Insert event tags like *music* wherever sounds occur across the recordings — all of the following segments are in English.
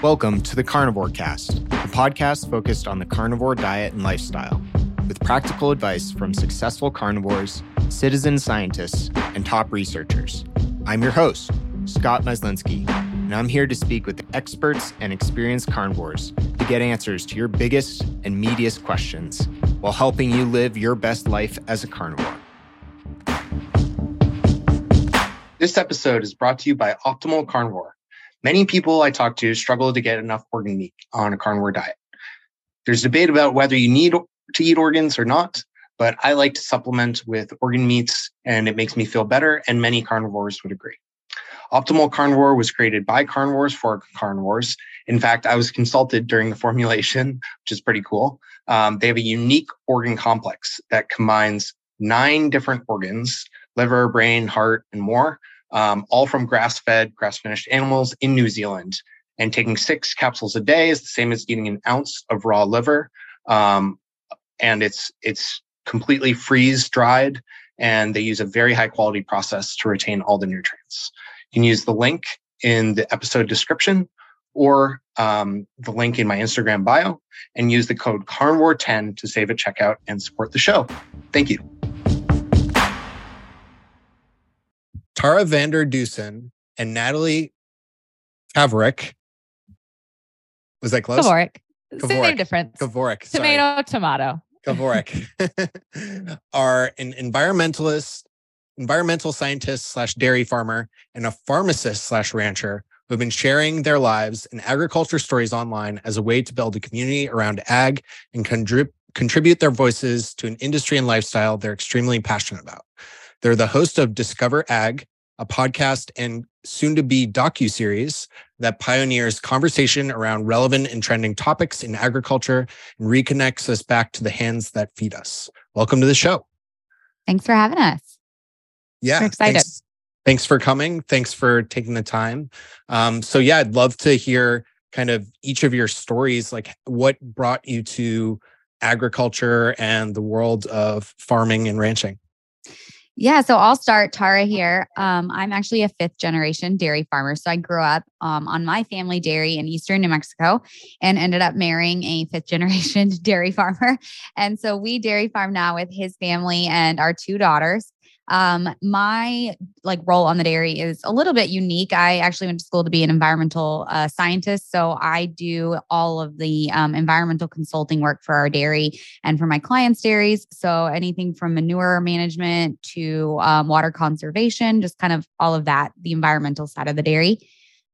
Welcome to the Carnivore Cast, a podcast focused on the carnivore diet and lifestyle, with practical advice from successful carnivores, citizen scientists, and top researchers. I'm your host, Scott Myslinski, and I'm here to speak with experts and experienced carnivores to get answers to your biggest and meatiest questions while helping you live your best life as a carnivore. This episode is brought to you by Optimal Carnivore Many people I talk to struggle to get enough organ meat on a carnivore diet. There's debate about whether you need to eat organs or not, but I like to supplement with organ meats and it makes me feel better, and many carnivores would agree. Optimal Carnivore was created by carnivores for carnivores. In fact, I was consulted during the formulation, which is pretty cool. Um, they have a unique organ complex that combines nine different organs liver, brain, heart, and more um, all from grass fed, grass finished animals in New Zealand. And taking six capsules a day is the same as eating an ounce of raw liver. Um, and it's, it's completely freeze dried. And they use a very high quality process to retain all the nutrients. You can use the link in the episode description or um, the link in my Instagram bio and use the code carnivore10 to save at checkout and support the show. Thank you. Tara Vander Dussen and Natalie Kavoric. Was that close? Kavoric. Same difference. Kavoric. Tomato, tomato. Kavoric *laughs* are an environmentalist, environmental scientist slash dairy farmer, and a pharmacist slash rancher who have been sharing their lives and agriculture stories online as a way to build a community around ag and contrib- contribute their voices to an industry and lifestyle they're extremely passionate about. They're the host of Discover Ag, a podcast and soon to be docu series that pioneers conversation around relevant and trending topics in agriculture and reconnects us back to the hands that feed us. Welcome to the show. Thanks for having us. Yeah, We're excited. Thanks, thanks, for coming. Thanks for taking the time. Um, so yeah, I'd love to hear kind of each of your stories, like what brought you to agriculture and the world of farming and ranching. Yeah, so I'll start Tara here. Um, I'm actually a fifth generation dairy farmer. So I grew up um, on my family dairy in eastern New Mexico and ended up marrying a fifth *laughs* generation dairy farmer. And so we dairy farm now with his family and our two daughters. Um, my like role on the dairy is a little bit unique. I actually went to school to be an environmental uh, scientist, so I do all of the um, environmental consulting work for our dairy and for my clients' dairies. So anything from manure management to um, water conservation, just kind of all of that, the environmental side of the dairy.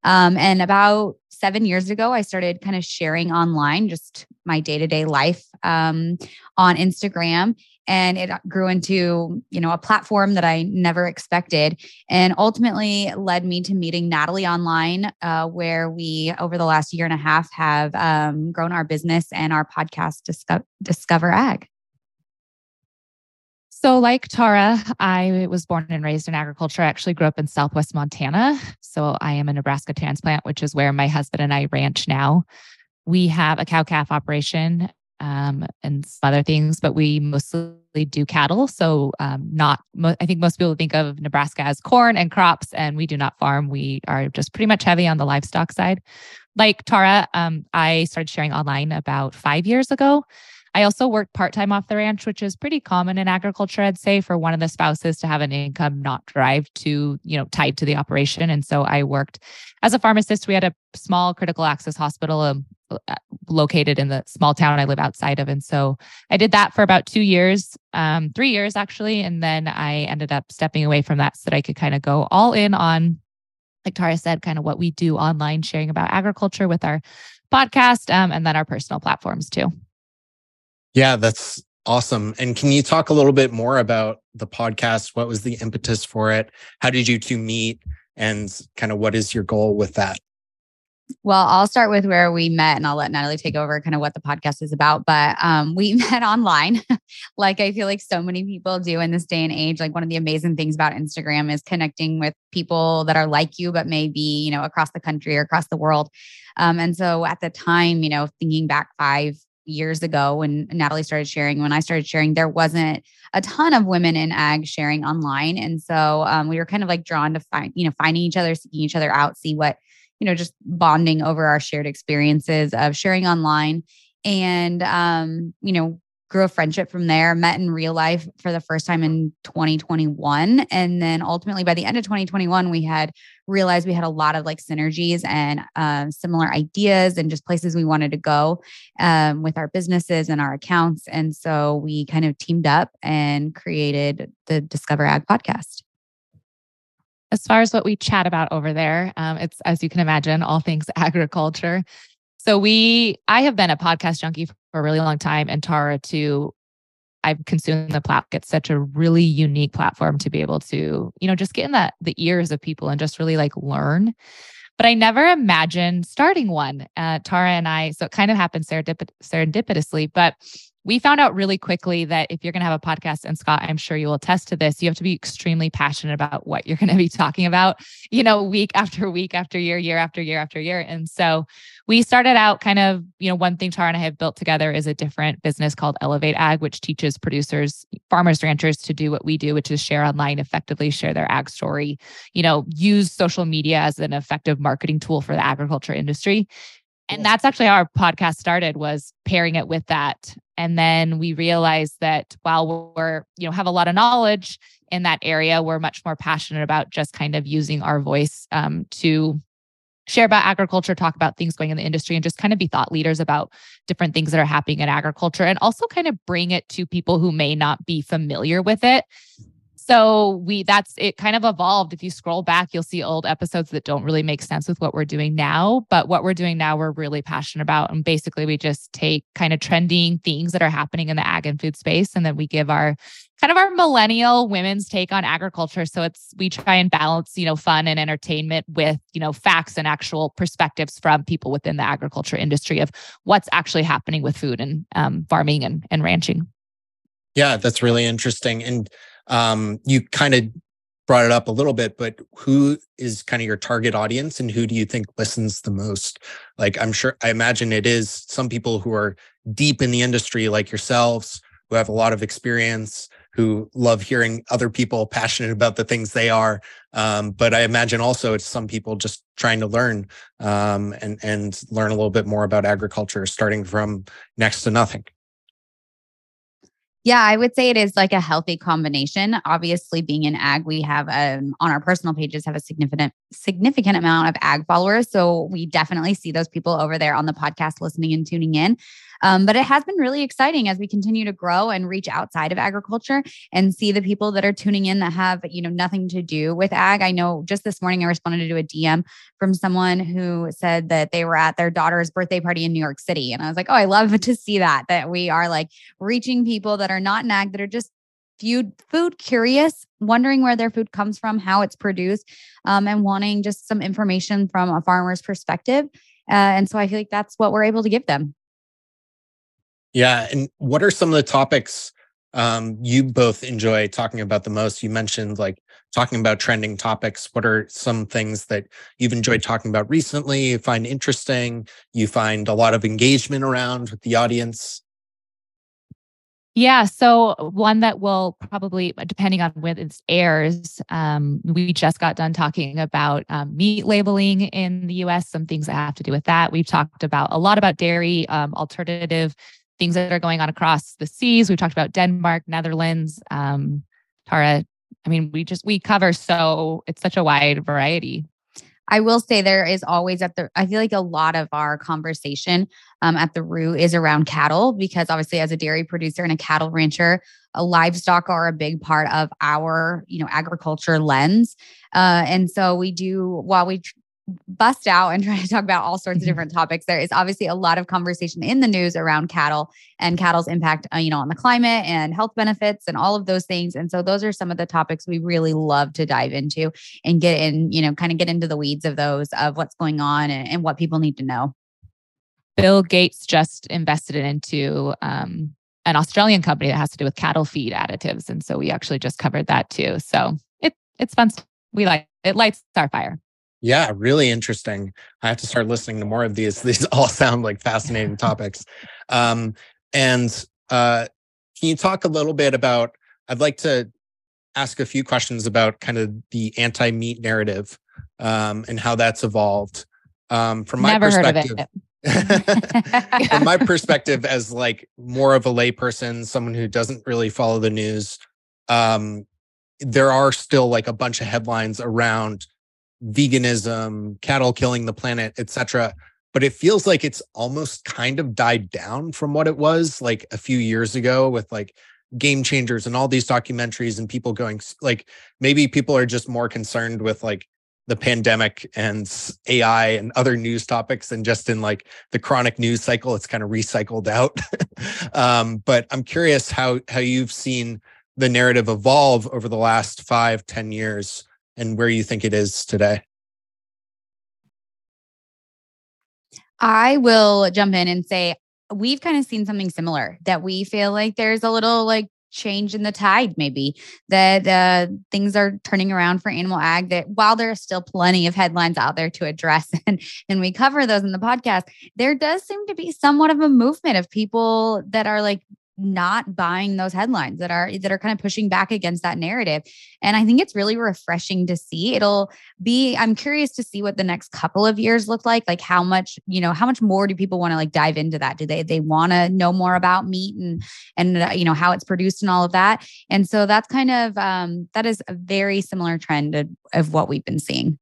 Um, and about seven years ago, I started kind of sharing online just my day to day life um, on Instagram and it grew into you know a platform that i never expected and ultimately led me to meeting natalie online uh, where we over the last year and a half have um, grown our business and our podcast discover, discover ag so, like Tara, I was born and raised in agriculture. I actually grew up in Southwest Montana. So, I am a Nebraska transplant, which is where my husband and I ranch now. We have a cow calf operation um, and some other things, but we mostly do cattle. So, um, not, mo- I think most people think of Nebraska as corn and crops, and we do not farm. We are just pretty much heavy on the livestock side. Like Tara, um, I started sharing online about five years ago. I also worked part time off the ranch, which is pretty common in agriculture, I'd say, for one of the spouses to have an income not drive to, you know, tied to the operation. And so I worked as a pharmacist. We had a small critical access hospital um, uh, located in the small town I live outside of. And so I did that for about two years, um, three years actually. And then I ended up stepping away from that so that I could kind of go all in on, like Tara said, kind of what we do online, sharing about agriculture with our podcast um, and then our personal platforms too. Yeah, that's awesome. And can you talk a little bit more about the podcast? What was the impetus for it? How did you two meet? And kind of what is your goal with that? Well, I'll start with where we met and I'll let Natalie take over kind of what the podcast is about. But um, we *laughs* met online, like I feel like so many people do in this day and age. Like one of the amazing things about Instagram is connecting with people that are like you, but maybe, you know, across the country or across the world. Um, and so at the time, you know, thinking back five, years ago when Natalie started sharing, when I started sharing, there wasn't a ton of women in ag sharing online. And so um, we were kind of like drawn to find, you know, finding each other, seeking each other out, see what, you know, just bonding over our shared experiences of sharing online and um, you know, grew a friendship from there, met in real life for the first time in 2021. And then ultimately by the end of 2021, we had realized we had a lot of like synergies and uh, similar ideas and just places we wanted to go um, with our businesses and our accounts. And so we kind of teamed up and created the Discover Ag podcast. As far as what we chat about over there, um, it's as you can imagine, all things *laughs* agriculture. So we, I have been a podcast junkie for a really long time, and Tara too. I've consumed the platform. It's such a really unique platform to be able to, you know, just get in that the ears of people and just really like learn. But I never imagined starting one. Uh, Tara and I, so it kind of happened serendip- serendipitously, but we found out really quickly that if you're going to have a podcast, and Scott, I'm sure you will attest to this, you have to be extremely passionate about what you're *laughs* going to be talking about, you know, week after week after year, year after year after year. And so we started out kind of, you know, one thing Tara and I have built together is a different business called Elevate Ag, which teaches producers, farmers, ranchers to do what we do, which is share online, effectively share their ag story, you know, use social media as an effective marketing tool for the agriculture industry and that's actually how our podcast started was pairing it with that. And then we realized that while we're, you know, have a lot of knowledge in that area, we're much more passionate about just kind of using our voice um, to share about agriculture, talk about things going in the industry, and just kind of be thought leaders about different things that are happening in agriculture and also kind of bring it to people who may not be familiar with it so we that's it kind of evolved. If you scroll back you'll see old episodes that don't really make sense with what we're doing now but what we're doing now we're really passionate about. And basically we just take kind of trending things that are happening in the ag and food space and then we give our kind of our millennial women's take on agriculture. So it's we try and balance you know fun and entertainment with you know facts and actual perspectives from people within the agriculture industry of what's actually happening with food and um, farming and, and ranching. Yeah that's really interesting. And um, you kind of brought it up a little bit, but who is kind of your target audience and who do you think listens the most? Like, I'm sure, I imagine it is some people who are deep in the industry, like yourselves, who have a lot of experience, who love hearing other people passionate about the things they are. Um, but I imagine also it's some people just trying to learn um, and and learn a little bit more about agriculture, starting from next to nothing. Yeah, I would say it is like a healthy combination. Obviously, being in ag, we have um, on our personal pages have a significant significant amount of ag followers. So we definitely see those people over there on the podcast listening and tuning in. Um, but it has been really exciting as we continue to grow and reach outside of agriculture and see the people that are tuning in that have, you know, nothing to do with ag. I know just this morning I responded to a DM from someone who said that they were at their daughter's birthday party in New York City. And I was like, oh, I love *laughs* to see that, that we are like reaching people that are not in ag, that are just food food curious wondering where their food comes from how it's produced um, and wanting just some information from a farmer's perspective uh, and so i feel like that's what we're able to give them yeah. And what are some of the topics um, you both enjoy talking about the most? You mentioned like talking about trending topics. What are some things that you've enjoyed talking about recently, you find interesting, you find a lot of engagement around with the audience? Yeah. So one that will probably, depending on when it airs, um, we just got done talking about um, meat labeling in the U.S. Some things that have to do with that. We've talked about a lot about dairy um, alternative things that are going on across the seas. We've talked about Denmark, Netherlands, um, Tara. I mean, we just we cover so it's such a wide variety. I will say there is always at the, I feel like a lot of our conversation um, at the root is around cattle because obviously, as a dairy producer and a cattle rancher, a livestock are a big part of our, you know, agriculture lens. Uh, and so we do, while we bust out and *laughs* try to talk about all sorts of *laughs* different topics. There is obviously a lot of conversation in the news around cattle and cattle's impact uh, you know on the climate and health benefits and all of those things. And so those are some of the topics we really love to dive into and get in you know kind of get into the weeds of those of what's going on and, and what people need to know. Bill gates just invested into um, an australian company that has to do with cattle feed additives. And so we actually just covered that too. So it, it's fun we like it lights our fire yeah, really interesting. I have to start listening to more of these. *laughs* These all sound like fascinating *laughs* topics. Um, and uh, can you talk a little bit about? I'd like to ask a few questions about kind of the anti-meat narrative um, and how that's evolved. Um, from my Never perspective, heard of it. *laughs* from my perspective as like more of a layperson, someone who doesn't really follow the news, um, there are still like a bunch of headlines around veganism, cattle killing the planet, etc. But it feels like it's almost kind of died down from what it was like a few years ago with like game changers and all these documentaries and people going like maybe people are just more concerned with like the pandemic and AI and other news topics and just in like the chronic news cycle, it's kind of recycled out. *laughs* um, but I'm curious how how you've seen the narrative evolve over the last five, ten years and where you think it is today. I will jump in and say we've kind of seen something similar that we feel like there's a little like change in the tide maybe that uh, things are turning around for animal ag that while there are still plenty of headlines out there to address *laughs* and and we cover those in the podcast there does seem to be somewhat of a movement of people that are like not buying those headlines that are that are kind of pushing back against that narrative. And i think it's really refreshing to see. It'll be i'm curious to see what the next couple of years look like like how much you know how much more do people want to like dive into that? Do they they want to know more about meat and and uh, you know how it's produced and all of that? And so that's kind of um that is a very similar trend of, of what we've been seeing.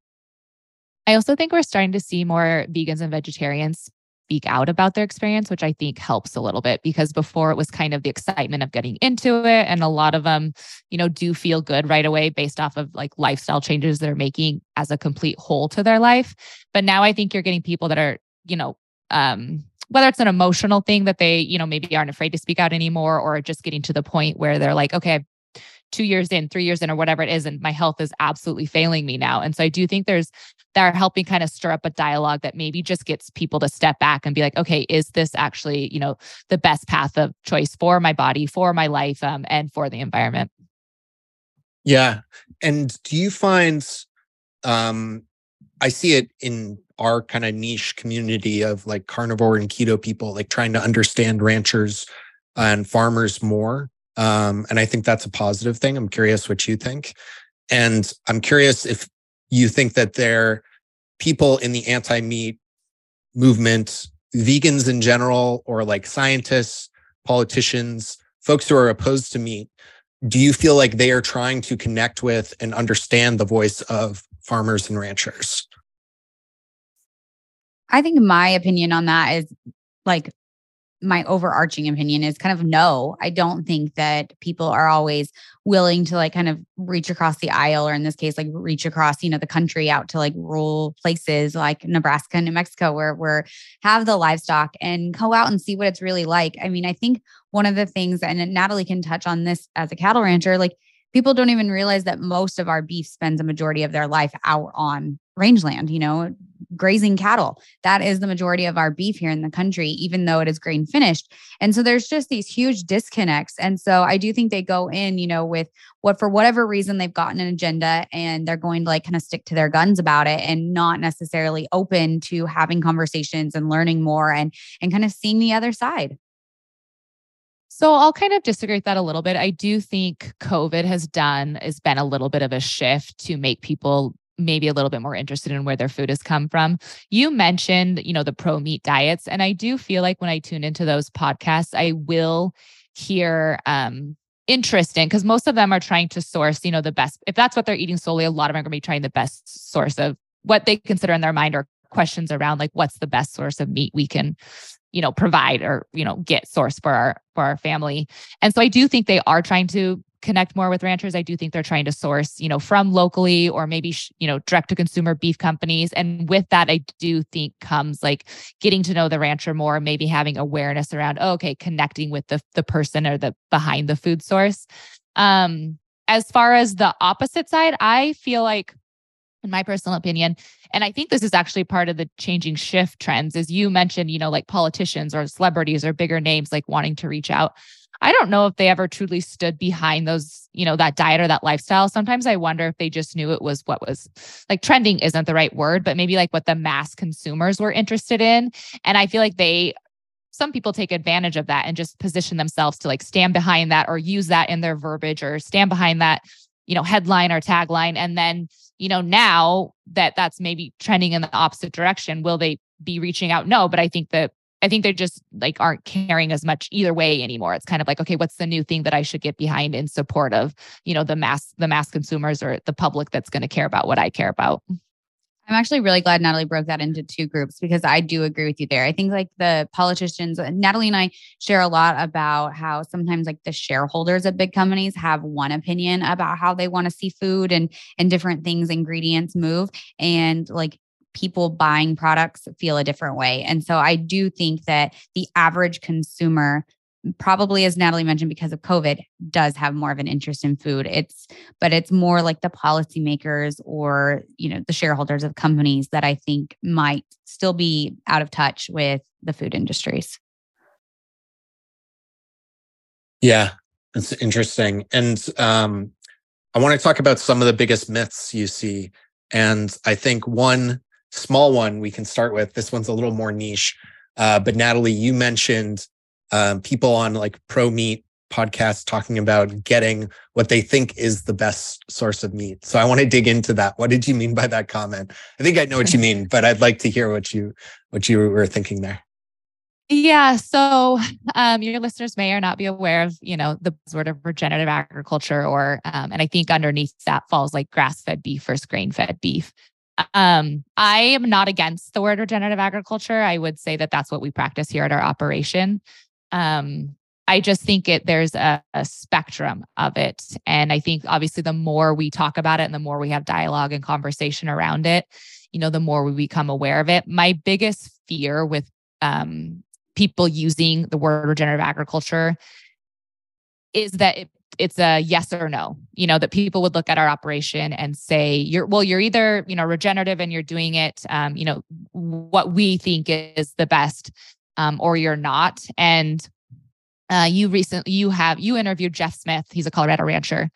I also think we're starting to see more vegans and vegetarians speak out about their experience, which I think helps a little bit because before it was kind of the excitement of getting into it. And a lot of them, you know, do feel good right away based off of like lifestyle changes they're making as a complete whole to their life. But now I think you're getting people that are, you know, um, whether it's an emotional thing that they, you know, maybe aren't afraid to speak out anymore, or just getting to the point where they're like, okay, two years in, three years in, or whatever it is, and my health is absolutely failing me now. And so I do think there's that are helping kind of stir up a dialogue that maybe just gets people to step back and be like, okay, is this actually, you know, the best path of choice for my body, for my life, um, and for the environment? Yeah. And do you find um I see it in our kind of niche community of like carnivore and keto people, like trying to understand ranchers and farmers more. Um, and I think that's a positive thing. I'm curious what you think. And I'm curious if you think that there people in the anti-meat movement, vegans in general, or like scientists, politicians, folks who are opposed to meat, do you feel like they are trying to connect with and understand the voice of farmers and ranchers? I think my opinion on that is like my overarching opinion is kind of no. I don't think that people are always willing to like kind of reach across the aisle or in this case like reach across, you know, the country out to like rural places like Nebraska and New Mexico where where have the livestock and go out and see what it's really like. I mean, I think one of the things and Natalie can touch on this as a cattle rancher like people don't even realize that most of our beef spends a majority of their life out on rangeland, you know, grazing cattle. That is the majority of our beef here in the country, even though it is grain finished. And so there's just these huge disconnects. And so I do think they go in, you know, with what for whatever reason they've gotten an agenda and they're going to like kind of stick to their guns about it and not necessarily open to having conversations and learning more and and kind of seeing the other side. So I'll kind of disagree with that a little bit. I do think COVID has done has been a little bit of a shift to make people maybe a little bit more interested in where their food has come from. You mentioned, you know, the pro meat diets. And I do feel like when I tune into those podcasts, I will hear um interest in because most of them are trying to source, you know, the best. If that's what they're eating solely, a lot of them are going to be trying the best source of what they consider in their mind or questions around like what's the best source of meat we can you know provide or you know get source for our for our family and so i do think they are trying to connect more with ranchers. I do think they're trying to source, you know, from locally or maybe, you know, direct to consumer beef companies. And with that, I do think comes like getting to know the rancher more, maybe having awareness around, oh, okay, connecting with the, the person or the behind the food source. Um, as far as the opposite side, I feel like in my personal opinion and i think this is actually part of the changing shift trends as you mentioned you know like politicians or celebrities or bigger names like wanting to reach out I don't know if they ever truly stood behind those, you know, that diet or that lifestyle. Sometimes I wonder if they just knew it was what was like trending isn't the right word, but maybe like what the mass consumers were interested in. And I feel like they some people take advantage of that and just position themselves to like stand behind that or use that in their verbiage or stand behind that you know, headline or tagline. And then, you know, now that that's maybe trending in the opposite direction, will they be reaching out? No, but I think that I think they just like aren't caring as much either way anymore. It's kind of like, okay, what's the new thing that I should get behind in support of, you know, the mass the mass consumers or the public that's going to care about what I care about. I'm actually really glad Natalie broke that into two groups because I do agree with you there. I think like the politicians, Natalie and I share a lot about how sometimes like the shareholders of big companies have one opinion about how they want to see food and and different things, ingredients move. And like people buying products feel a different way. And so I do think that the average consumer probably as Natalie mentioned because of COVID does have more of an interest in food. It's but it's more like the policymakers or you know the shareholders of companies that I think might still be out of touch with the food industries. Yeah, it's interesting. And um I want to talk about some of the biggest myths you see. And I think one small one we can start with. This one's a little more niche. Uh, but Natalie, you mentioned um, people on like pro meat podcasts talking about getting what they think is the best source of meat. So I want to dig into that. What did you mean by that comment? I think I know what you mean, but I'd like to hear what you what you were thinking there. Yeah. So um, your listeners may or not be aware of, you know, the sort of regenerative agriculture, or um, and I think underneath that falls like grass-fed beef versus grain-fed beef. Um, I am not against the word regenerative agriculture. I would say that that's what we practice here at our operation. Um, I just think it there's a, a, spectrum of it. And I think obviously the more we talk about it and the more we have dialogue and conversation around it, you know, the more we become aware of it. My biggest fear with um, people using the word regenerative agriculture is that it it's a yes or no you know that people would look at our operation and say you're well you're either you know regenerative and you're doing it um, you know what we think is the best um, or you're not and uh, you recently you have you interviewed jeff smith he's a colorado rancher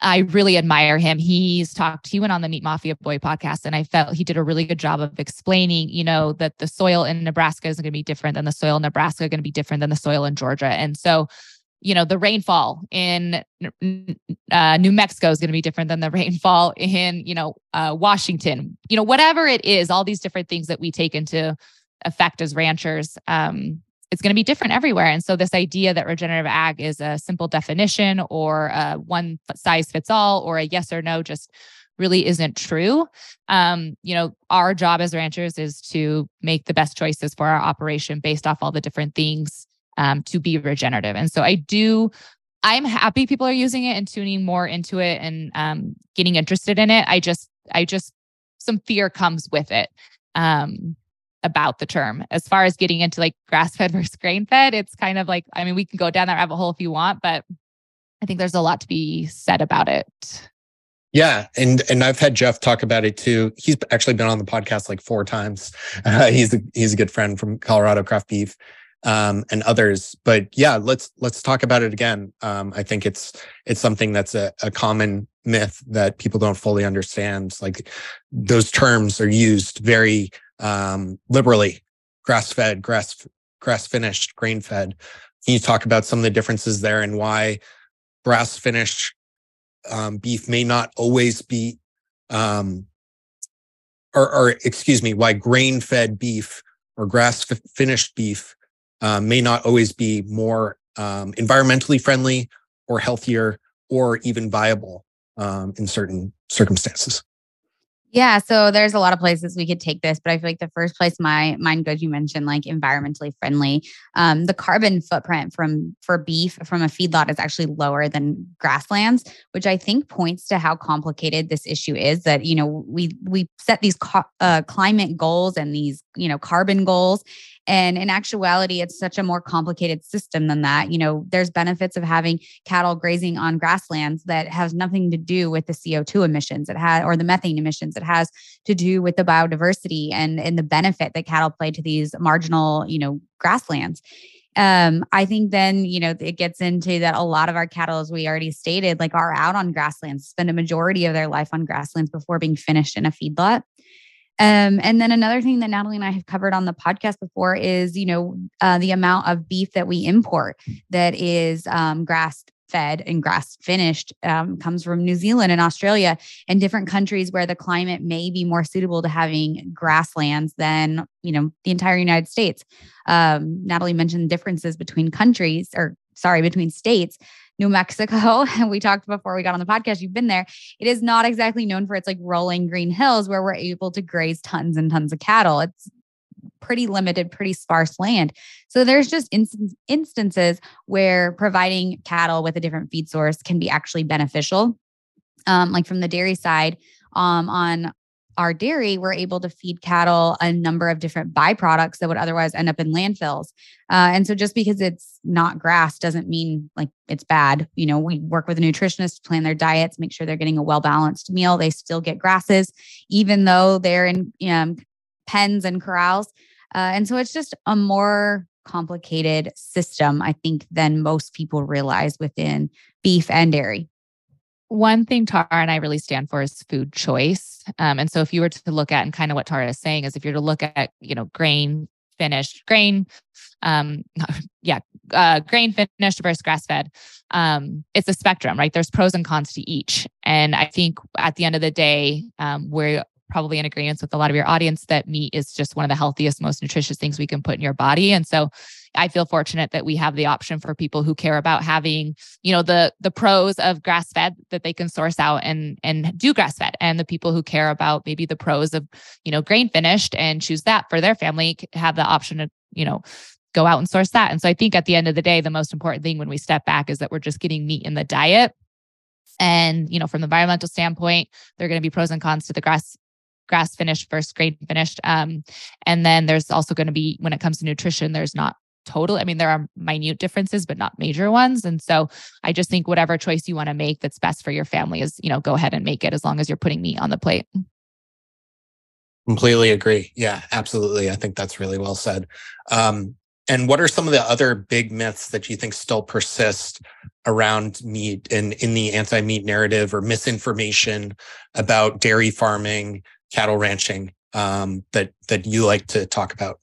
I really admire him. He's talked, he went on the Meat Mafia Boy podcast, and I felt he did a really good job of explaining, you know, that the soil in Nebraska is going to be different than the soil in Nebraska, going to be different than the soil in Georgia. And so you know the rainfall in uh, new mexico is going to be different than the *laughs* rainfall in you know uh, washington you know whatever it is all these different things that we take into effect as ranchers um, it's going to be different everywhere and so this idea that regenerative ag is a simple definition or a one size fits all or a yes or no just really isn't true um, you know our job as ranchers is to make the best choices for our operation based off all the different things um, to be regenerative. And so I do, I'm happy people are using it and tuning more into it and um, getting interested in it. I just, I just, some fear comes with it um, about the term. As far as getting into like grass fed *laughs* versus grain fed, it's kind of like, I mean, we can go down that rabbit hole if you want, but I think there's a lot to be said about it. Yeah, and and I've had Jeff talk about it too. He's actually been on the podcast like four times. Uh, *laughs* he's a he's a good friend from Colorado Craft Beef, um, and others. But yeah, let's let's talk about it again. Um, I think it's it's something that's a, a common myth that people don't fully understand. Like those terms are used very um, liberally: grass fed, grass grass finished, grain fed. Can you talk about some of the differences there and why grass finished um, beef may not always be, um, or, or excuse me, why grain fed beef or grass finished beef uh, may not always be more um, environmentally friendly or healthier or even viable um, in certain circumstances. Yeah, so there's a lot of places we could take this, but I feel like the first place my mind goes, you mentioned like environmentally friendly. Um, the carbon footprint from for beef from a feedlot is actually lower than grasslands, which I think points to how complicated this issue is. That you know we we set these co- uh, climate goals and these you know carbon goals, and in actuality, it's such a more complicated system than that. You know, there's benefits of having cattle grazing on grasslands that has nothing to do with the CO2 emissions it has or the methane emissions. It has to do with the biodiversity and, and the benefit that cattle play to these marginal, you know, grasslands um i think then you know it gets into that a lot of our cattle as we already stated like are out on grasslands spend a majority of their life on grasslands before being finished in a feedlot um, and then another thing that Natalie and I have covered on the podcast before is, you know, uh, the amount of beef that we import that is um, grass fed and grass finished um, comes from New Zealand and Australia and different countries where the climate may be more suitable to having grasslands than you know the entire United States. Um, Natalie mentioned differences between countries or sorry between states. New Mexico, *laughs* And we talked before we got on the podcast, you've been there. It is not exactly known for its like rolling green hills where we're able to graze tons and tons of cattle. It's pretty limited, pretty sparse land. So there's just inst- instances where providing cattle with a different feed source can be actually beneficial. Um, like from the dairy side, um, on our dairy, we're able to feed cattle a number of different byproducts that would otherwise end up in landfills. Uh, and so just because it's not grass doesn't mean like it's bad. You know, we work with a nutritionist to plan their diets, make sure they're getting a well balanced meal. They still get grasses, even though they're in um, pens and corrals. Uh, and so it's just a more complicated system, I think, than most people realize within beef and dairy. One thing Tara and I really stand for is food choice. Um, and so if you were to look at, and kind of what Tara is saying is if you're to look at, you know, grain finished, grain, um, *laughs* yeah, uh, grain finished versus grass fed, um, it's a spectrum, right? There's pros and cons to each. And I think at the end of the day, um, we're probably in agreement with a lot of your audience that meat is just one of the healthiest, most nutritious things we can put in your body. And so I feel fortunate that we have the option for people who care about having, you know, the the pros of grass fed that they can source out and and do grass fed, and the people who care about maybe the pros of, you know, grain finished and choose that for their family have the option to, you know, go out and source that. And so I think at the end of the day, the most important thing when we step back is that we're just getting meat in the diet. And, you know, from the environmental standpoint, there are going to be pros and cons to the grass grass finished versus grain finished. Um, and then there's also going to be, when it comes to nutrition, there's not total. I mean, there are minute differences, but not major ones. And so I just think whatever choice you want to make that's best for your family is, you know, go ahead and make it as long as you're putting meat on the plate. Completely agree. Yeah, absolutely. I think that's really well said. Um, and what are some of the other big myths that you think still persist around meat and in the anti-meat narrative or misinformation about dairy farming cattle ranching um, that that you like to talk about?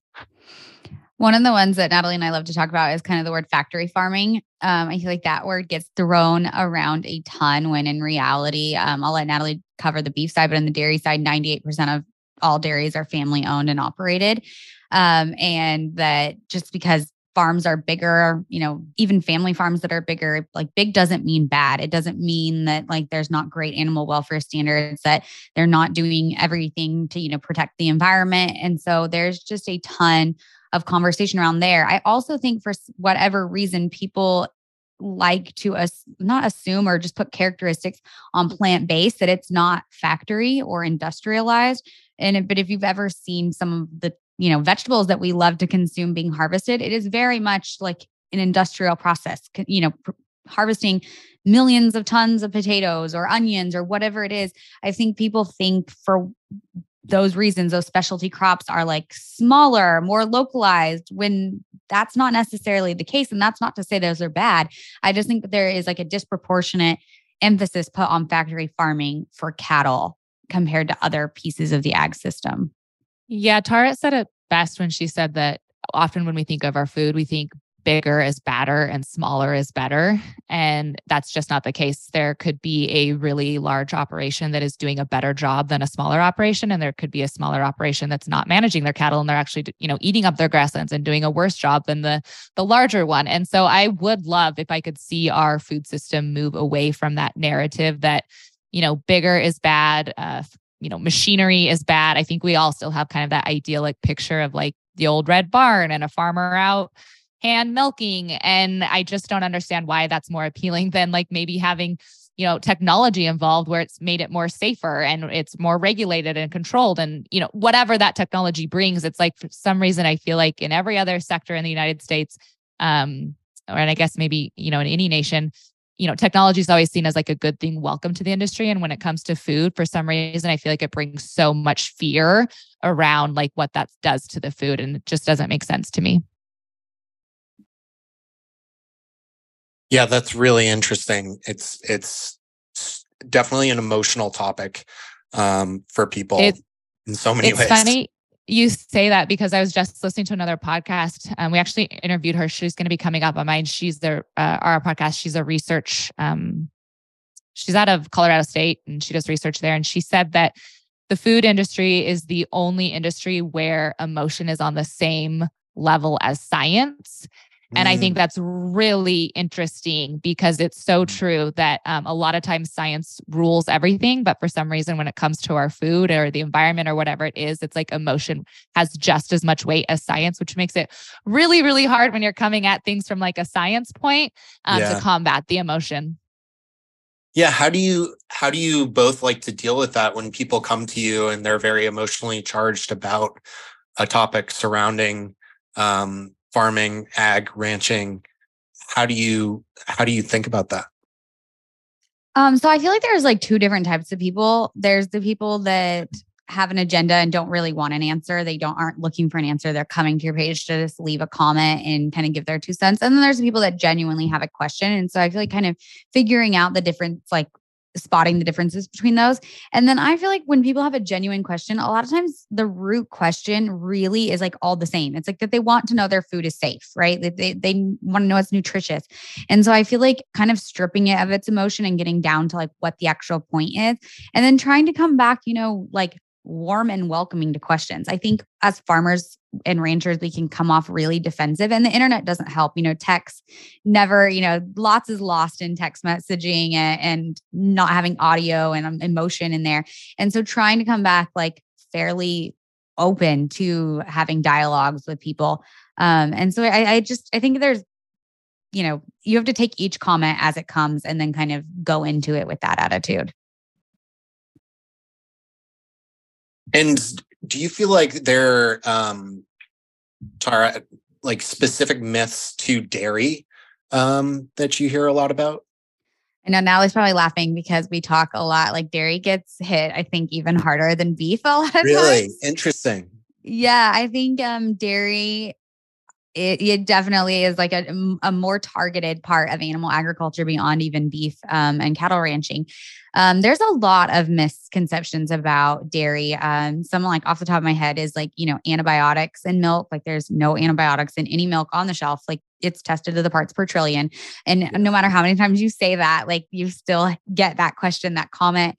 One of the ones that Natalie and I love to talk about is kind of the word factory farming. Um, I feel like that word gets thrown around a ton when in reality, um, I'll let Natalie cover the beef side, but on the dairy side, 98% of all dairies are family owned and operated. Um, and that just because farms are bigger, you know, even family farms that are bigger, like big doesn't mean bad. It doesn't mean that like there's not great animal welfare standards, that they're not doing everything to, you know, protect the environment. And so there's just a ton of conversation around there. I also think for whatever reason, people like to us not assume or just put characteristics on plant based that it's not factory or industrialized and but if you've ever seen some of the you know vegetables that we love to consume being harvested it is very much like an industrial process you know harvesting millions of tons of potatoes or onions or whatever it is i think people think for those reasons those specialty crops are like smaller more localized when that's not necessarily the case and that's not to say those are bad. I just think that there is like a disproportionate emphasis put on factory farming for cattle compared to other pieces of the ag system. Yeah, Tara said it best when she said that often when we think of our food, we think bigger is badder and smaller is better. And that's just not the case. There could be a really large operation that is doing a better job than a smaller operation. And there could be a smaller operation that's not managing their cattle and they're actually, you know, eating up their grasslands and doing a worse job than the the larger one. And so I would love if I could see our food system move away from that narrative that, you know, bigger is bad, uh, you know, machinery is bad. I think we all still have kind of that idyllic picture of like the old red barn and a farmer out hand milking. And I just don't understand why that's more appealing than like maybe having, you know, technology involved where it's made it more safer and it's more regulated and controlled. And, you know, whatever that technology brings, it's like for some reason I feel like in every other sector in the United States, um, or and I guess maybe, you know, in any nation, you know, technology is always seen as like a good thing, welcome to the industry. And when it comes to food, for some reason, I feel like it brings so much fear around like what that does to the food. And it just doesn't make sense to me. Yeah, that's really interesting. It's it's definitely an emotional topic um, for people it, in so many ways. *laughs* it's ways. Funny you say that because I was just listening to another podcast. Um, we actually interviewed her. She's going to be coming up on mine. She's the uh, our podcast. She's a research. Um, she's out of Colorado State and she does research there. And she said that the food industry is the only industry where emotion is on the same level as science. And I think mm. that's really interesting because it's so mm. true that um, a lot of times science rules everything. But for some reason, when it comes to our food or the environment or whatever it is, it's like emotion has just as much weight as science, which makes it really, really hard when you're coming at things from like a science point um, yeah. to combat the emotion. Yeah. How do you, how do you both like to deal with that when people come to you and they're very emotionally charged about a topic surrounding um, farming, ag, ranching. How do you how do you think about that? Um, so I feel like there's like two different types of people. There's the people that have an agenda and don't really want an answer. They don't aren't looking for an answer. They're coming to your page to just leave a comment and kind of give their two cents. And then there's the people that genuinely have a question. And so I feel like kind of figuring out the difference, like spotting the differences between those. And then I feel like when people have a genuine question, a lot of times the root question really is like all the same. It's like that they want to know their food is safe, right? They, they, they want to know it's nutritious. And so I feel like kind of stripping it of its emotion and getting down to like what the actual point is. And then trying to come back, you know, like warm and welcoming to questions. I think as farmers and ranchers, we can come off really defensive, and the internet doesn't help. You know, text never, you know, lots is lost in text messaging and, and not having audio and um, emotion in there. And so trying to come back like fairly open to having dialogues with people. Um, and so I, I just, I think there's, you know, you have to take each comment as it comes and then kind of go into it with that attitude. And do you feel like there, um, Tara, like specific myths to dairy um, that you hear a lot about? I know Natalie's probably laughing because we talk a lot. Like dairy gets hit, I think, even harder than beef a lot of really? times. Interesting. Yeah, I think um, dairy it, it definitely is like a, a more targeted part of animal agriculture beyond even beef um, and cattle ranching. Um, there's a lot of misconceptions about dairy. Um, some like off the top of my head is like, you know, antibiotics in milk. Like there's no antibiotics in any milk on the shelf. Like it's tested to the parts per trillion. And no matter how many times you say that, like you still get that question, that comment.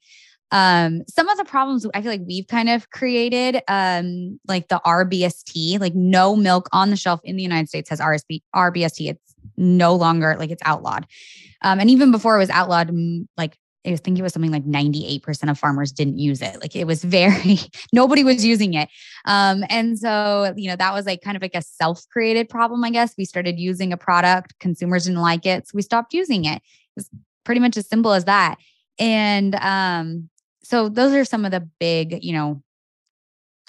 Um, some of the problems I feel like we've kind of created, um, like the RBST, like no milk on the shelf in the United States has RSB, RBST. It's no longer like it's outlawed. Um, and even before it was outlawed, like I think it was something like 98% of farmers didn't use it. Like it was very, *laughs* nobody was using it. Um, and so, you know, that was like kind of like a self created problem, I guess. We started using a product, consumers didn't like it. So we stopped using it. It's pretty much as simple as that. And um, so those are some of the big, you know,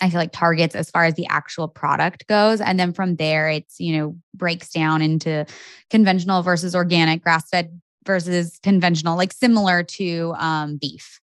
I feel like targets as far as the actual product goes. And then from there, it's, you know, breaks down into conventional versus organic, grass fed versus conventional, like similar to um, beef.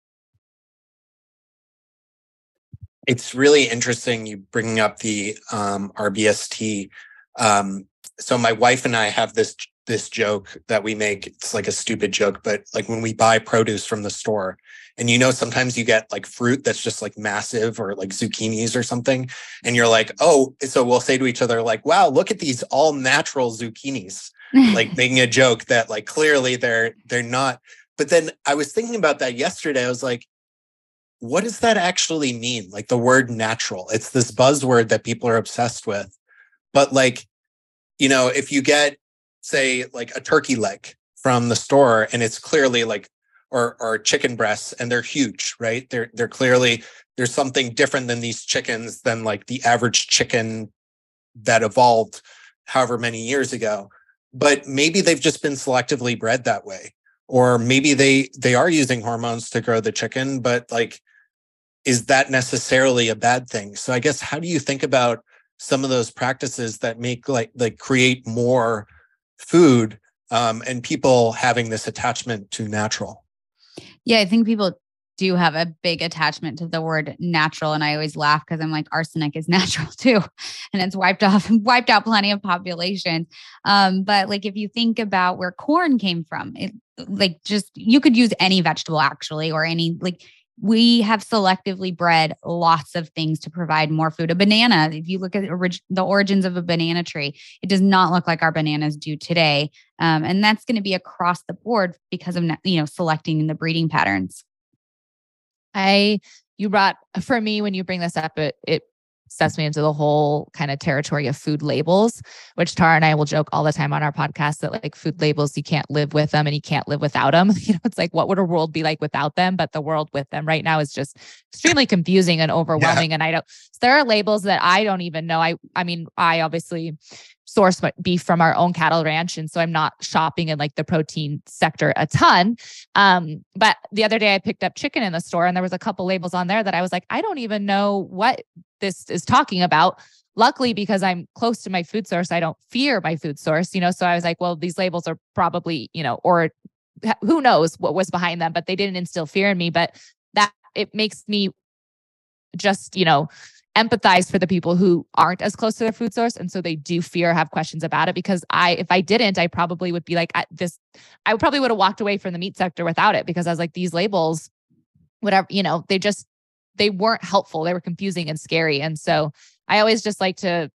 It's really interesting you bringing up the um, RBST. Um, so my wife and I have this this joke that we make. It's like a stupid joke, but like when we buy produce from the store, and you know sometimes you get like fruit that's just like massive or like zucchinis or something, and you're like, oh, so we'll say to each other like, wow, look at these all natural zucchinis. Like *laughs* making a joke that like clearly they're they're not. But then i was thinking about that yesterday i was like what does that actually mean? Like the word natural it's this buzzword that people are obsessed with. But like you know if you get say like a turkey leg from the store and it's clearly like or or chicken breasts and they're huge right? They're they're clearly there's something different than these chickens than like the average chicken that evolved however many years ago. But maybe they've just been selectively bred that way or maybe they they are using hormones to grow the chicken but like is that necessarily a bad thing? So i guess how do you think about some of those practices that make like like create more food um, and people having this attachment to natural yeah i think people do have a big attachment to the word natural. And I always laugh because I'm like, arsenic is *laughs* natural too. And it's wiped off, *laughs* wiped out plenty of populations. Um, but like if you think about where corn came from, it like just you could use any vegetable actually, or any like we have selectively bred lots of things to provide more food. A banana, if you look at the origins of a banana tree, it does not look like our bananas do today. Um, and that's going to be across the board because of you know selecting the breeding patterns. I you brought for me when you bring this up, it it sets me into the whole kind of territory of food labels, which Tara and I will joke all the time on our podcast that like food labels, you can't live with them and you can't live without them. *laughs* You know, it's like, what would a world be like without them? But the world with them right now is just extremely confusing and overwhelming. Yeah. And I don't, so there are labels that I don't even know. I, I mean, I obviously source beef from our own cattle ranch. And so I'm not shopping in like the protein sector a ton. Um, but the other day I picked up chicken in the store and there was a couple labels on there that I was like, I don't even know what this is talking about. Luckily, because I'm close to my food source, I don't fear my food source, you know. So I was like, well, these labels are probably, you know, or who knows what was behind them, but they didn't instill fear in me. But that it makes me just, you know, empathize for the people who aren't as close to their food source. And so they do fear have questions about it because i if i didn't i probably would be like this i probably would have walked away from the meat sector without it because i was like these labels whatever you know they just they weren't helpful. They were confusing and scary. And so i always just like to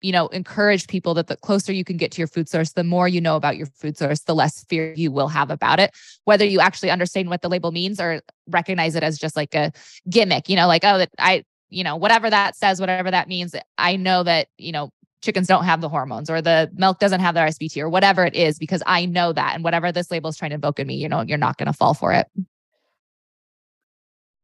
you know encourage people that the closer you can get to your food source the more you know about your food source the less fear you will have about it. Whether you actually understand what the label means or recognize it as just like a gimmick you know like oh that i you know, whatever that says, whatever that means, I know that, you know, chickens don't have the hormones or the milk doesn't have the RSBT or whatever it is, because I know that. And whatever this label is trying to invoke in me, you know, you're not going to fall for it.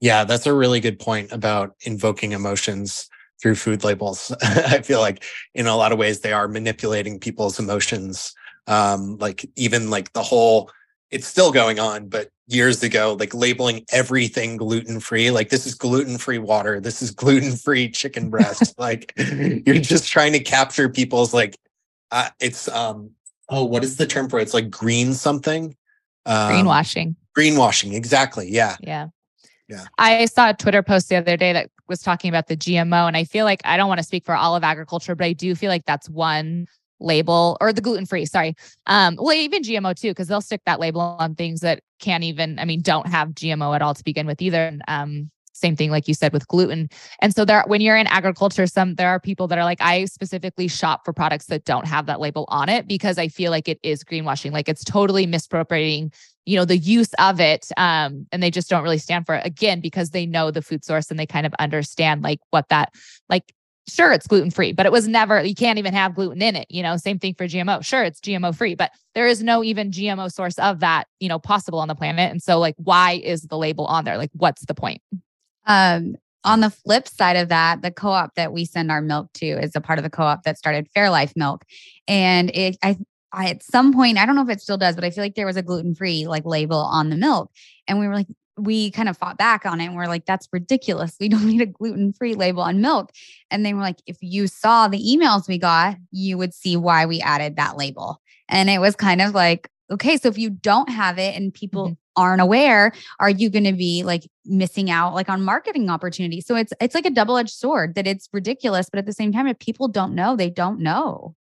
Yeah, that's a really good point about invoking emotions through food labels. *laughs* I feel like in a lot of ways they are manipulating people's emotions. Um, like even like the whole it's still going on, but years ago, like labeling everything gluten free, like this is gluten free water, this is gluten free chicken breast. *laughs* like you're just trying to capture people's like, uh, it's um oh what is the term for it? It's like green something. Um, greenwashing. Greenwashing, exactly. Yeah. Yeah. Yeah. I saw a Twitter post the other day that was talking about the GMO, and I feel like I don't want to speak for all of agriculture, but I do feel like that's one label or the gluten free, sorry. Um, well, even GMO too, because they'll stick that label on things that can't even, I mean, don't have GMO at all to begin with either. Um, same thing like you said with gluten and so there when you're in agriculture some there are people that are like i specifically shop for products that don't have that label on it because i feel like it is greenwashing like it's totally misappropriating you know the use of it um and they just don't really stand for it again because they know the food source and they kind of understand like what that like sure it's gluten free, but it was never, you can't even have gluten in it. You know, same thing for GMO. Sure, it's GMO free, but there is no even GMO source of that, you know, possible on the planet. And so, like, why is the label on there? Like, what's the point? Um, on the flip side of that, the co-op that we send our milk to is a part of the co-op that started Fairlife Milk, and it I I at some point I don't know if it still does, but I feel like there was a gluten free like label on the milk, and we were like, we kind of fought back on it and we're like, that's ridiculous. We *laughs* don't need a gluten free label on milk. And they were like, if you saw the emails we got, you would see why we added that label. And it was kind of like, okay, so if you don't have it and people mm-hmm. aren't aware, are you going to be like missing out like on marketing opportunities? So it's it's like a double-edged sword that it's ridiculous, but at the same time, if people don't know, they don't know.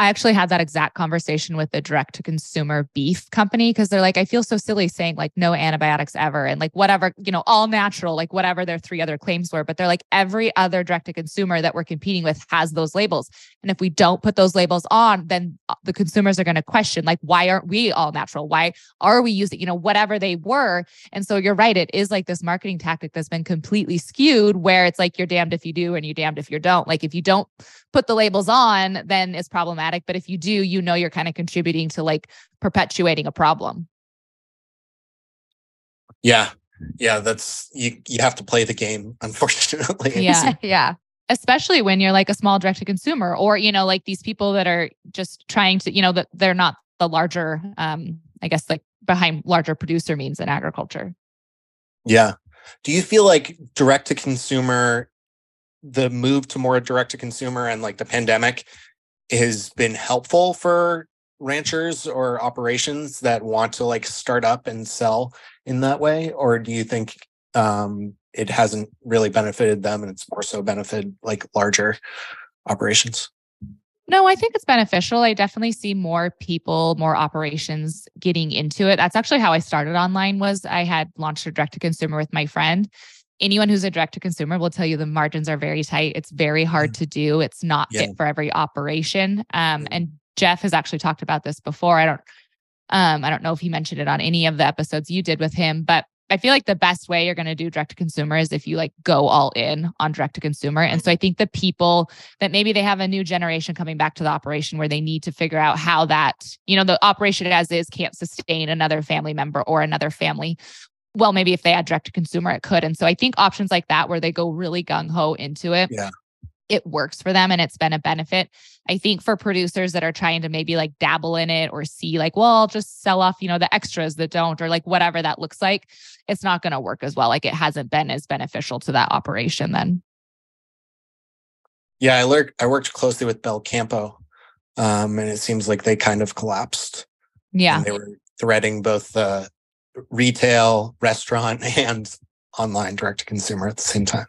I actually had that exact conversation with the direct to consumer beef company because they're like, I feel so silly saying like no antibiotics ever and like whatever, you know, all natural, like whatever their three other claims were. But they're like, every other direct to consumer that we're competing with has those labels. And if we don't put those labels on, then uh, the consumers are going to question, like, why aren't we all natural? Why are we using, you know, whatever they were? And so you're right. It is like this marketing tactic that's been completely skewed where it's like you're damned if you do and you're damned if you don't. Like if you don't put the labels on, then it's problematic. But if you do, you know you're kind of contributing to like perpetuating a problem. Yeah. Yeah, that's you you have to play the game, *laughs* unfortunately. Yeah. yeah. Especially when you're like a small direct to consumer or, you know, like these people that are just trying to, you know, that they're not the larger um, I guess like behind larger producer means in agriculture. Yeah. Do you feel like direct to consumer the move to more direct to consumer and like the pandemic has been helpful for ranchers or operations that want to like start up and sell in that way or do you think um it hasn't really benefited them and it's more so benefited like larger operations No, I think it's beneficial. I definitely see more people, more operations getting into it. That's actually how I started online was I had launched a direct to consumer with my friend. Anyone who's a direct to consumer will tell you the margins are very tight. It's very hard mm. to do. It's not yeah. fit for every operation. Um, and Jeff has actually talked about this before. I don't um, I don't know if he mentioned it on any of the episodes you did with him, but I feel like the best way you're going to do direct to consumer is if you like go all in on direct to consumer. And so I think the people that maybe they have a new generation coming back to the operation where they need to figure out how that, you know, the operation as is can't sustain another family member or another family. Well, maybe if they had direct to consumer, it could. And so I think options like that where they go really gung ho into it. Yeah it works for them and it's been a benefit. I think for producers that are trying to maybe like dabble in it or see like, well, I'll just sell off, you know, the extras that don't or like whatever that looks like, it's not going to work as well. Like it hasn't been as beneficial to that operation then. Yeah, I learned I worked closely with Belcampo. Um, and it seems like they kind of collapsed. Yeah. they were threading both the retail, restaurant, *laughs* and online direct to consumer at the same time.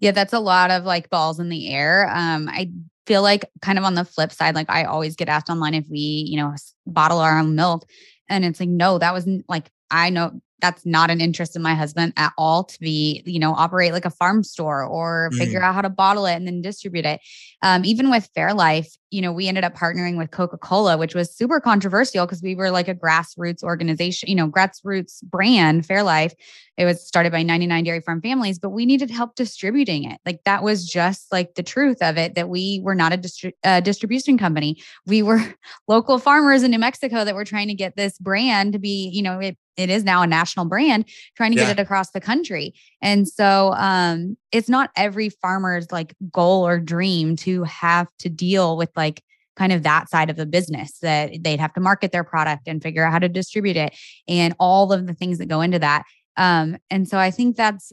Yeah, that's a lot of like balls in the air. Um, I feel like kind of on the flip side, like I always get asked online if we, you know, bottle our own milk. And it's like, no, that wasn't like I know that's not an interest in my husband at all to be, you know, operate like a farm store or mm. figure out how to bottle it and then distribute it. Um, even with Fairlife, you know, we ended up partnering with Coca Cola, which was super controversial because we were like a grassroots organization, you know, grassroots brand, Fairlife. It was started by 99 dairy farm families, but we needed help distributing it. Like that was just like the truth of it that we were not a distri- uh, distribution company. We were *laughs* local farmers in New Mexico that were trying to get this brand to be, you know, it it is now a national brand trying to yeah. get it across the country and so um it's not every farmer's like goal or dream to have to deal with like kind of that side of the business that they'd have to market their product and figure out how to distribute it and all of the things that go into that um and so i think that's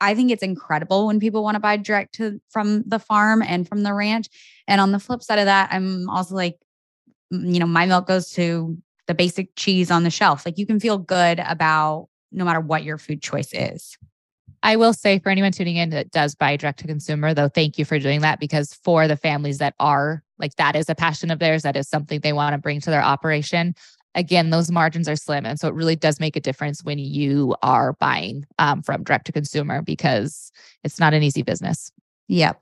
I think it's incredible when people want to buy direct to from the farm and from the ranch. And on the flip side of that, I'm also like, you know, my milk goes to the basic cheese on the shelf. Like you can feel good about no matter what your food choice is. I will say for anyone tuning in that does buy direct to consumer, though, thank you for doing that because for the families that are like that is a passion of theirs, that is something they want to bring to their operation. Again, those margins are slim. And so it really does make a difference when you are buying um, from direct to consumer because it's not an easy business. Yep.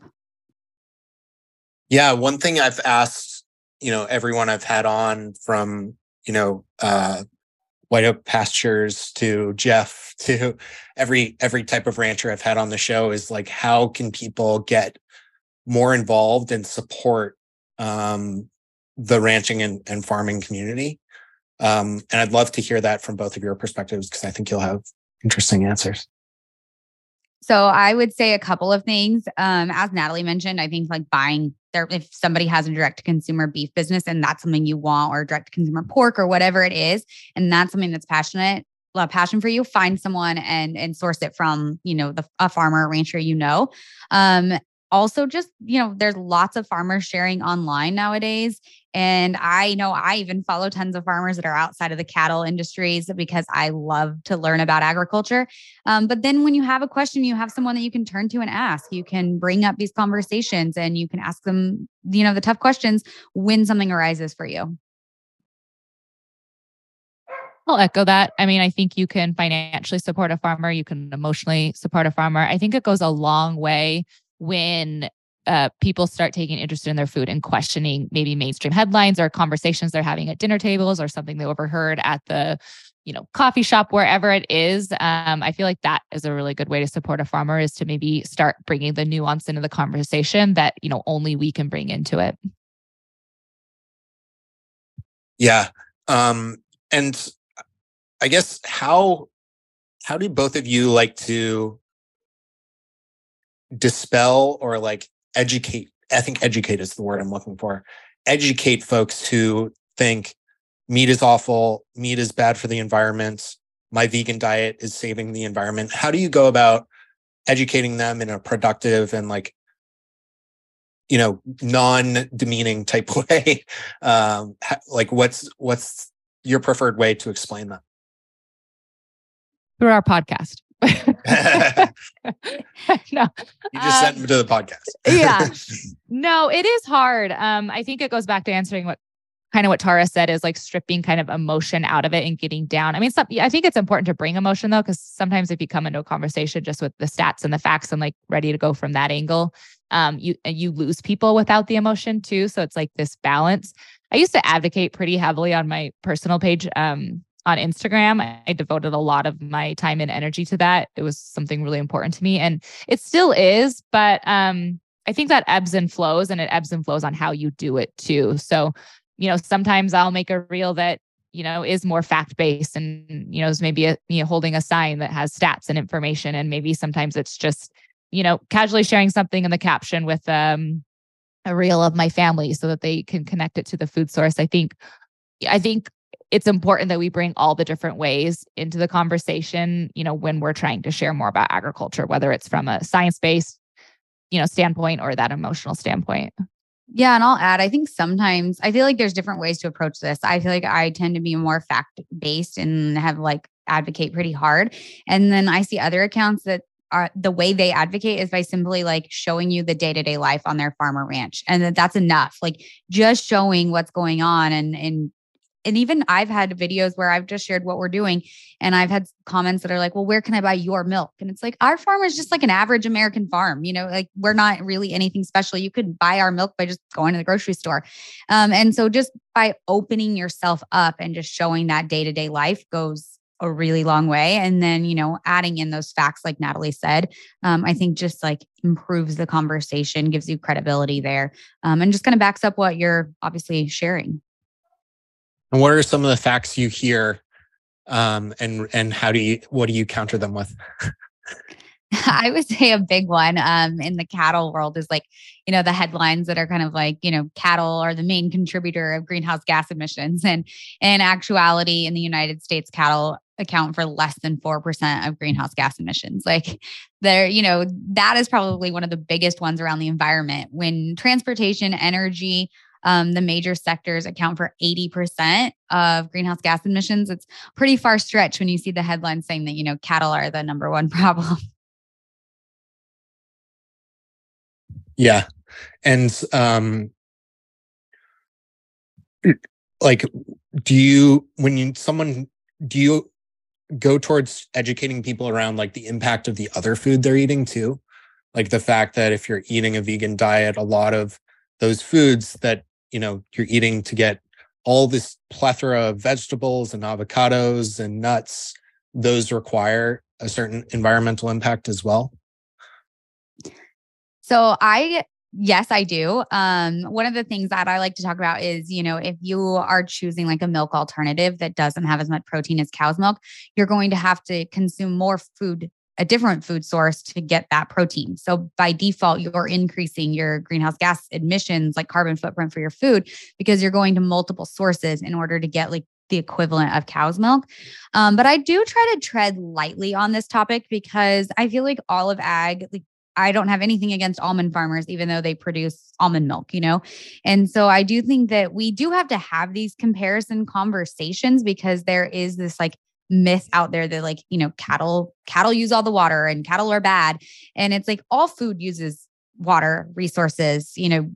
Yeah. One thing I've asked, you know, everyone I've had on from you know, uh, White Oak Pastures to Jeff *laughs* to every every type of rancher I've had on the show is like how can people get more involved and support um, the ranching and, and farming community? Um, and I'd love to hear that from both of your perspectives because I think you'll have interesting answers. So I would say a couple of things. Um, as Natalie mentioned, I think like buying there, if somebody has a direct to consumer beef business and that's something you want, or direct to consumer pork or whatever it is, and that's something that's passionate, a passion for you, find someone and and source it from you know the a farmer, rancher you know. Um, also just you know there's lots of farmers sharing online nowadays and i know i even follow tons of farmers that are outside of the cattle industries because i love to learn about agriculture um, but then when you have a question you have someone that you can turn to and ask you can bring up these conversations and you can ask them you know the tough questions when something arises for you I'll echo that. I mean, I think you can financially support a farmer, you can emotionally support a farmer. I think it goes a long way when uh, people start taking interest in their food and questioning maybe mainstream headlines or conversations they're having at dinner tables or something they overheard at the you know coffee shop wherever it is um, i feel like that is a really good way to support a farmer is to maybe start bringing the nuance into the conversation that you know only we can bring into it. Yeah um and i guess how how do both of you like to dispel or like educate i think educate is the word i'm looking for. Educate folks who think meat is awful. Meat is bad for the environment. My vegan diet is saving the environment. How do you go about educating them in a productive and like you know non-demeaning type *laughs* way? Um like what's what's your preferred way to explain that? Through our podcast *laughs* *laughs* no. You just sent him to the podcast. yeah. *laughs* No, it is hard. Um, I think it goes back to answering what kind of what Tara said is like stripping kind of emotion out of it and getting down. I mean, some, I think it's important to bring emotion though, because sometimes if you come into a conversation just with the stats and the facts and like ready to go from that angle, um, you you lose people without the emotion too. So it's like this balance. I used to advocate pretty heavily on my personal page um, on Instagram. I devoted a lot of my time and energy to that. It was something really important to me, and it still is. But um, I think that ebbs and flows, and it ebbs and flows on how you do it too. So, you know, sometimes I'll make a reel that you know is more fact based, and you know is maybe a, you know holding a sign that has stats and information, and maybe sometimes it's just you know casually sharing something in the caption with um a reel of my family so that they can connect it to the food source. I think I think it's important that we bring all the different ways into the conversation, you know, when we're trying to share more about agriculture, whether it's from a science-based, you know, standpoint or that emotional standpoint. Yeah, and I'll add, I think sometimes I feel like there's different ways to approach this. I feel like I tend to be more fact based and have like advocate pretty hard. And then I see other accounts that are the way they advocate is by simply like showing you the day-to-day life on their farm or ranch. And that that's enough. Like just showing what's going on and and and even I've had videos where I've just shared what we're doing and I've had comments that are like, well, where can I buy your milk? And it's like, our farm is just like an average American farm. You know, like we're not really anything special. You could buy our milk by just going to the grocery store. Um, and so just by opening yourself up and just showing that day to day life goes a really long way. And then, you know, adding in those facts, like Natalie said, um, I think just like improves the conversation, gives you credibility there, um, and just kind of backs up what you're obviously sharing. And what are some of the facts you hear um, and and how do you what do you counter them with? *laughs* I would say a big one um, in the cattle world is like, you know, the headlines that are kind of like, you know, cattle are the main contributor of greenhouse gas emissions. And in actuality, in the United States, cattle account for less than 4% of greenhouse gas emissions. Like there, you know, that is probably one of the biggest ones around the environment. When transportation, energy, um, the major sectors account for 80% of greenhouse gas emissions. It's pretty far stretch when you see the headlines saying that, you know, cattle are the number one *laughs* problem. Yeah. And um like do you when you someone do you go towards educating people around like the impact of the other food they're eating too? Like the fact that if you're eating a vegan diet, a lot of those foods that you know you're eating to get all this plethora of vegetables and avocados and nuts those require a certain environmental impact as well? So i yes i do. Um one of the things that i like to talk about is you know if you are choosing like a milk alternative that doesn't have as much protein as cow's milk you're going to have to consume more food a different food source to get that protein. So by default, you're increasing your greenhouse gas emissions, like carbon footprint for your food, because you're going to multiple sources in order to get like the equivalent of cow's milk. Um, but I do try to tread lightly on this topic because I feel like all of ag, like I don't have anything against almond farmers, even though they produce almond milk, you know? And so I do think that we do have to have these comparison conversations because there is this like myth out there that like you know cattle cattle use all the water and cattle are bad. And it's like all food uses water resources you know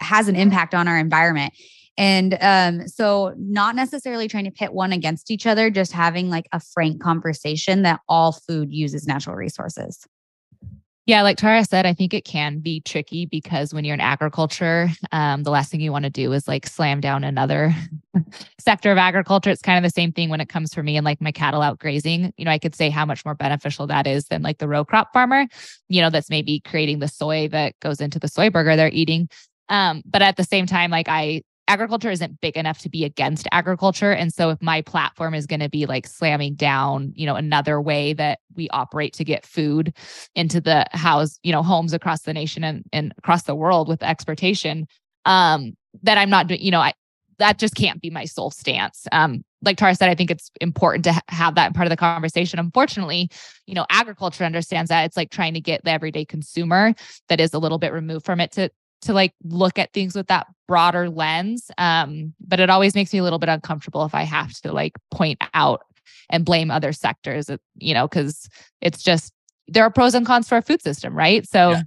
has an impact on our environment. And um, so not necessarily trying to pit one against each other just having like a frank conversation that all food uses natural resources yeah, like Tara said, I think it can be tricky because when you're in agriculture, um, the last thing you want to do is like slam down another *laughs* sector of agriculture. It's kind of the same thing when it comes for me and like my cattle out grazing. You know, I could say how much more beneficial that is than like the row crop farmer, you know, that's maybe creating the soy that goes into the soy burger they're eating. Um, but at the same time, like I agriculture isn't big enough to be against agriculture and so if my platform is going to be like slamming down you know another way that we operate to get food into the house you know homes across the nation and, and across the world with exportation um that i'm not doing you know i that just can't be my sole stance um like Tara said, I think it's important to ha- have that part of the conversation. Unfortunately, you know, agriculture understands that it's like trying to get the everyday consumer that is a little bit removed from it to to like look at things with that broader lens. Um, but it always makes me a little bit uncomfortable if I have to like point out and blame other sectors, you know, because it's just there are pros and cons to our food system, right? So yeah.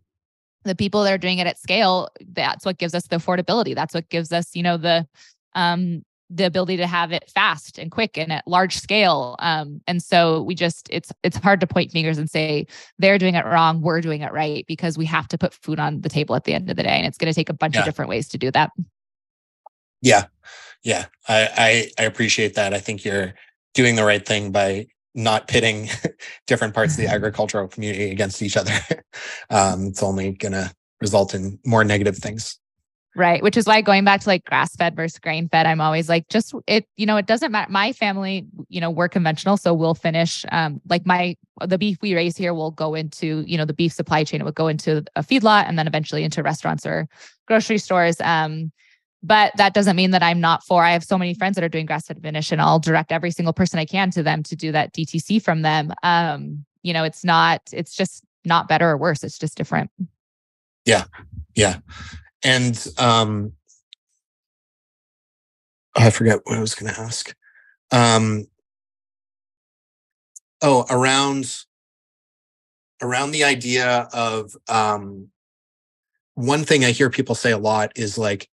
the people that are doing it at scale, that's what gives us the affordability. That's what gives us, you know, the um the ability to have it fast and quick and at large scale. Um, and so we just it's it's hard to point fingers and say they're doing it wrong we're doing it right because we have to put food on the table at the end of the day and it's going to take a bunch yeah. of different ways to do that. Yeah. Yeah. I, I i appreciate that. I think you're doing the right thing by not pitting *laughs* different parts of the *laughs* agricultural community against each other. *laughs* Um, it's only going to result in more negative things Right. Which is why going back to like grass fed versus grain fed, I'm always like, just it, you know, it doesn't matter. My family, you know, we're conventional. So we'll finish um like my the beef we raise here will go into, you know, the beef supply chain. It would go into a feedlot and then eventually into restaurants or grocery stores. Um, but that doesn't mean that I'm not for. I have so many friends that are doing grass fed finish, and I'll direct every single person I can to them to do that DTC from them. Um, you know, it's not, it's just not better or worse. It's just different. Yeah. Yeah and um, I forget what I was going to ask. Um, oh, around around the idea of um, one thing I hear people say a lot is like,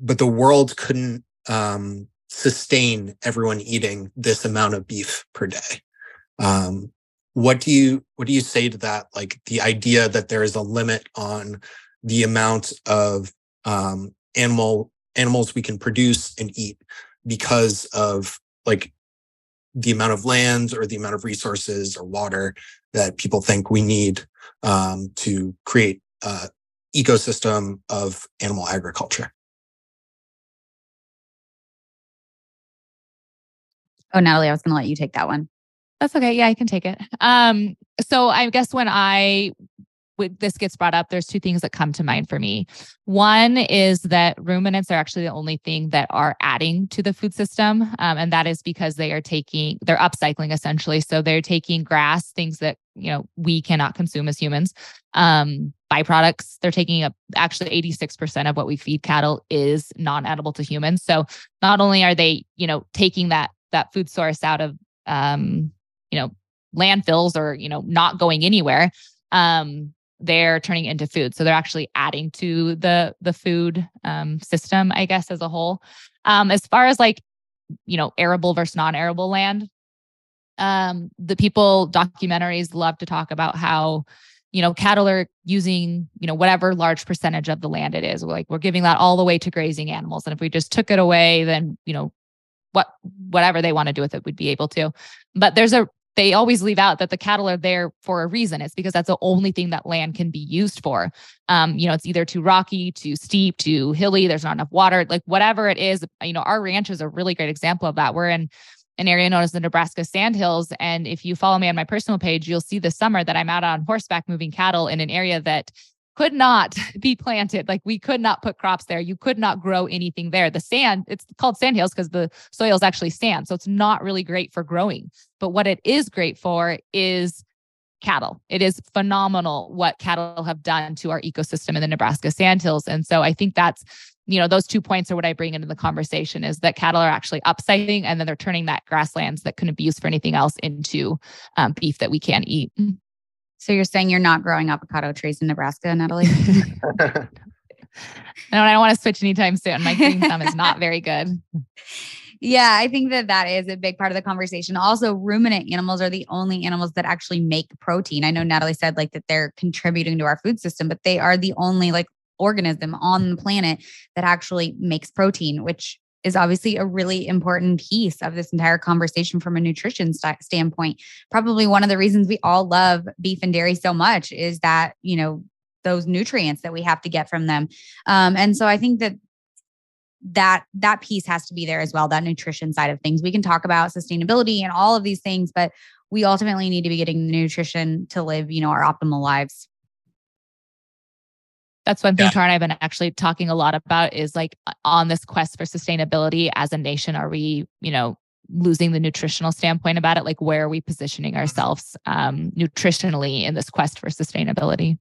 but the world couldn't um, sustain everyone eating this amount of beef per day. Um, what do you what do you say to that? Like the idea that there is a limit on the amount of um, animal animals we can produce and eat because of like the amount of land or the amount of resources or water that people think we need um, to create a ecosystem of animal agriculture. Oh, Natalie, I was going to let you take that one. That's okay. Yeah, I can take it. Um, so I guess when I this gets brought up, there's two things that come to mind for me. One is that ruminants are actually the only thing that are adding to the food system. Um, and that is because they are taking, they're upcycling essentially. So they're taking grass, things that, you know, we cannot consume as humans, um, byproducts. They're taking up actually 86% of what we feed cattle is non edible to humans. So not only are they, you know, taking that, that food source out of, um, you know, landfills or, you know, not going anywhere, um, they're turning into food. So they're actually adding to the the food um, system, I guess, as a whole. Um, as far as like, you know, arable versus non-arable land, um, the people documentaries love to talk about how, you know, cattle are using, you know, whatever large percentage of the land it is. Like, we're giving that all the way to grazing animals. And if we just took it away, then, you know, what whatever they want to do with it we'd be able to. But there's a they always leave out that the cattle are there for a reason. It's because that's the only thing that land can be used for. Um, you know, it's either too rocky, too steep, too hilly. There's not enough water, like whatever it is. You know, our ranch is a really great example of that. We're in an area known as the Nebraska Sandhills, and if you follow me on my personal page, you'll see this summer that I'm out on horseback moving cattle in an area that could not *laughs* be planted. Like we could not put crops there. You could not grow anything there. The sand, it's called sand hills because the soil is actually sand. So it's not really great for growing. But what it is great for is cattle. It is phenomenal what cattle have done to our ecosystem in the Nebraska sandhills. And so I think that's, you know, those two points are what I bring into the conversation is that cattle are actually upcycling and then they're turning that grasslands that couldn't be used for anything else into um, beef that we can eat. So you're saying you're not growing avocado trees in Nebraska, Natalie? no, *laughs* I don't want to switch anytime soon. My green thumb is not very good. Yeah, I think that that is a big part of the conversation. Also, ruminant animals are the only animals that actually make protein. I know Natalie said like that they're contributing to our food system, but they are the only like organism on the planet that actually makes protein, which is obviously a really important piece of this entire conversation from a nutrition st- standpoint. Probably one of the reasons we all love beef and dairy so much is that, you know, those nutrients that we have to get from them. Um, and so I think that that that piece has to be there as well that nutrition side of things we can talk about sustainability and all of these things but we ultimately need to be getting nutrition to live you know our optimal lives that's one thing yeah. Tara and I've been actually talking a lot about is like on this quest for sustainability as a nation, are we, you know, losing the nutritional standpoint about it? Like where are we positioning mm-hmm. ourselves um, nutritionally in this quest for sustainability?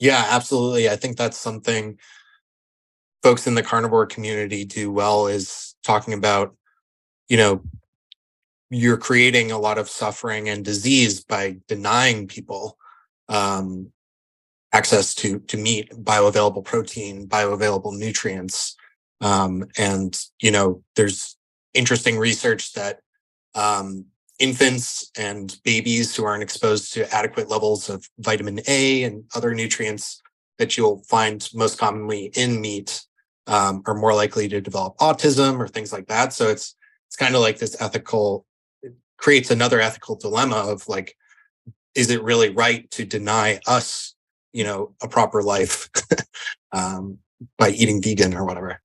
Yeah, absolutely. I think that's something folks in the carnivore community do well is talking about, you know, you're creating a lot of suffering and disease by denying people um, access to to meat, bioavailable protein, bioavailable nutrients, um, and you know there's interesting research that um, infants and babies who aren't exposed to adequate levels of vitamin A and other nutrients that you'll find most commonly in meat um, are more likely to develop autism or things like that. So it's it's kind of like this ethical creates another ethical dilemma of like, is it really right to deny us, you know, a proper life *laughs* um, by eating vegan or whatever?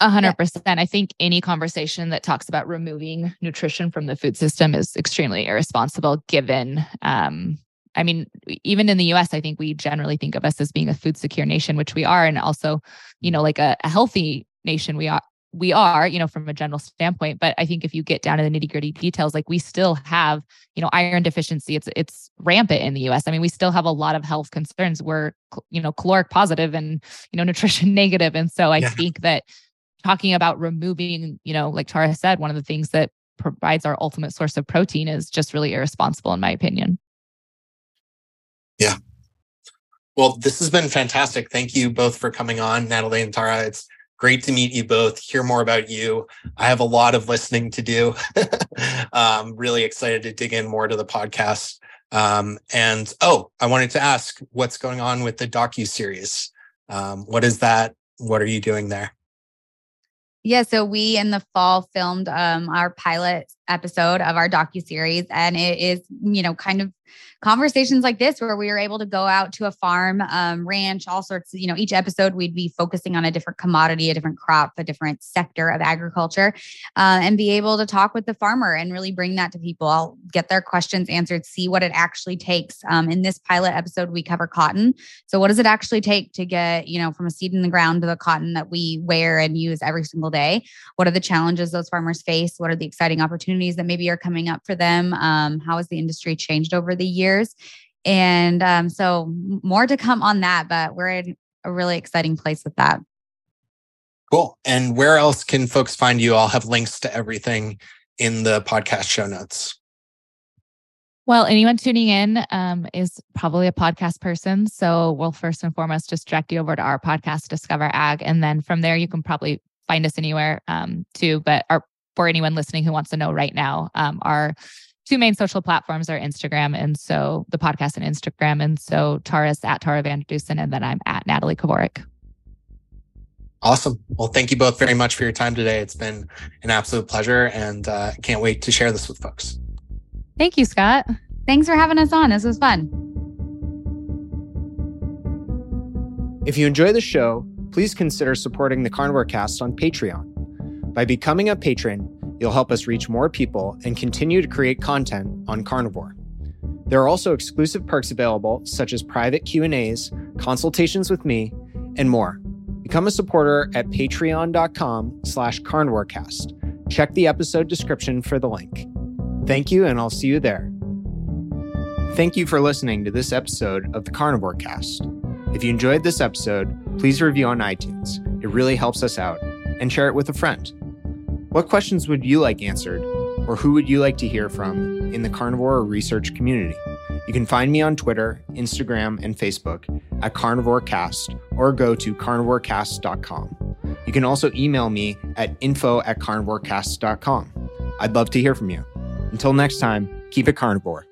A hundred percent. I think any conversation that talks about removing nutrition from the food system is extremely irresponsible given um, I mean, even in the US, I think we generally think of us as being a food secure nation, which we are, and also, you know, like a, a healthy nation we are we are, you know, from a general standpoint. But I think if you get down to the nitty gritty details, like we still have, you know, iron deficiency. It's it's rampant in the U.S. I mean, we still have a lot of health concerns. We're, you know, caloric positive and you know, *laughs* nutrition negative. And so I yeah. think that talking about removing, you know, like Tara said, one of the things that provides our ultimate source of protein is just really irresponsible, in my opinion. Yeah. Well, this has been fantastic. Thank you both for coming on, Natalie and Tara. It's Great to meet you both, hear more about you. I have a lot of listening to do. *laughs* um, really excited to dig in more to the podcast. Um, and oh, I wanted to ask what's going on with the docu series. Um, what is that? What are you doing there? Yeah, so we in the fall filmed um, our pilot episode of our docu series, and it is you know kind of conversations like this where we were able to go out to a farm, um, ranch, all sorts. You know, each episode we'd be focusing on a different commodity, a different crop, a different sector of agriculture, uh, and be able to talk with the farmer and really bring that to people. I'll get their questions answered, see what it actually takes. Um, in this pilot episode, we cover cotton. So, what does it actually take to get you know from a seed in the ground to the cotton that we wear and use every single day? What are the challenges those farmers face? What are the exciting opportunities that maybe are coming up for them? Um, how has the industry changed over the years? years. And um, so more to come on that, but we're in a really exciting place with that. Cool. And where else can folks find you? I'll have links to everything in the podcast show notes. Well, anyone tuning in um, is probably a podcast person. So we'll first and foremost just direct you over to our podcast, Discover Ag. And then from there, you can probably find us anywhere um, too. But our, for anyone listening who wants to know right now, um, our two main social platforms are Instagram and so the podcast and Instagram. And so Tara's at Tara Vander Dussen and then I'm at Natalie Kovarik. Awesome. Well, thank you both very much for your time today. It's been an absolute pleasure and uh, can't wait to share this with folks. Thank you, Scott. Thanks for having us on. This was fun. If you enjoy the show, please consider supporting the Carnivore Cast on Patreon. By becoming a patron, You'll help us reach more people and continue to create content on carnivore. There are also exclusive perks available such as private Q&As, consultations with me, and more. Become a supporter at patreon.com slash carnivorecast. Check the episode description for the link. Thank you, and I'll see you there. Thank you for listening to this episode of the Carnivore Cast. If you enjoyed this episode, please review on iTunes. It really helps us out. And share it with a friend. What questions would you like answered, or who would you like to hear from in the carnivore research community? You can find me on Twitter, Instagram, and Facebook at CarnivoreCast or go to carnivorecast.com. You can also email me at info at carnivorecast.com. I'd love to hear from you. Until next time, keep it carnivore.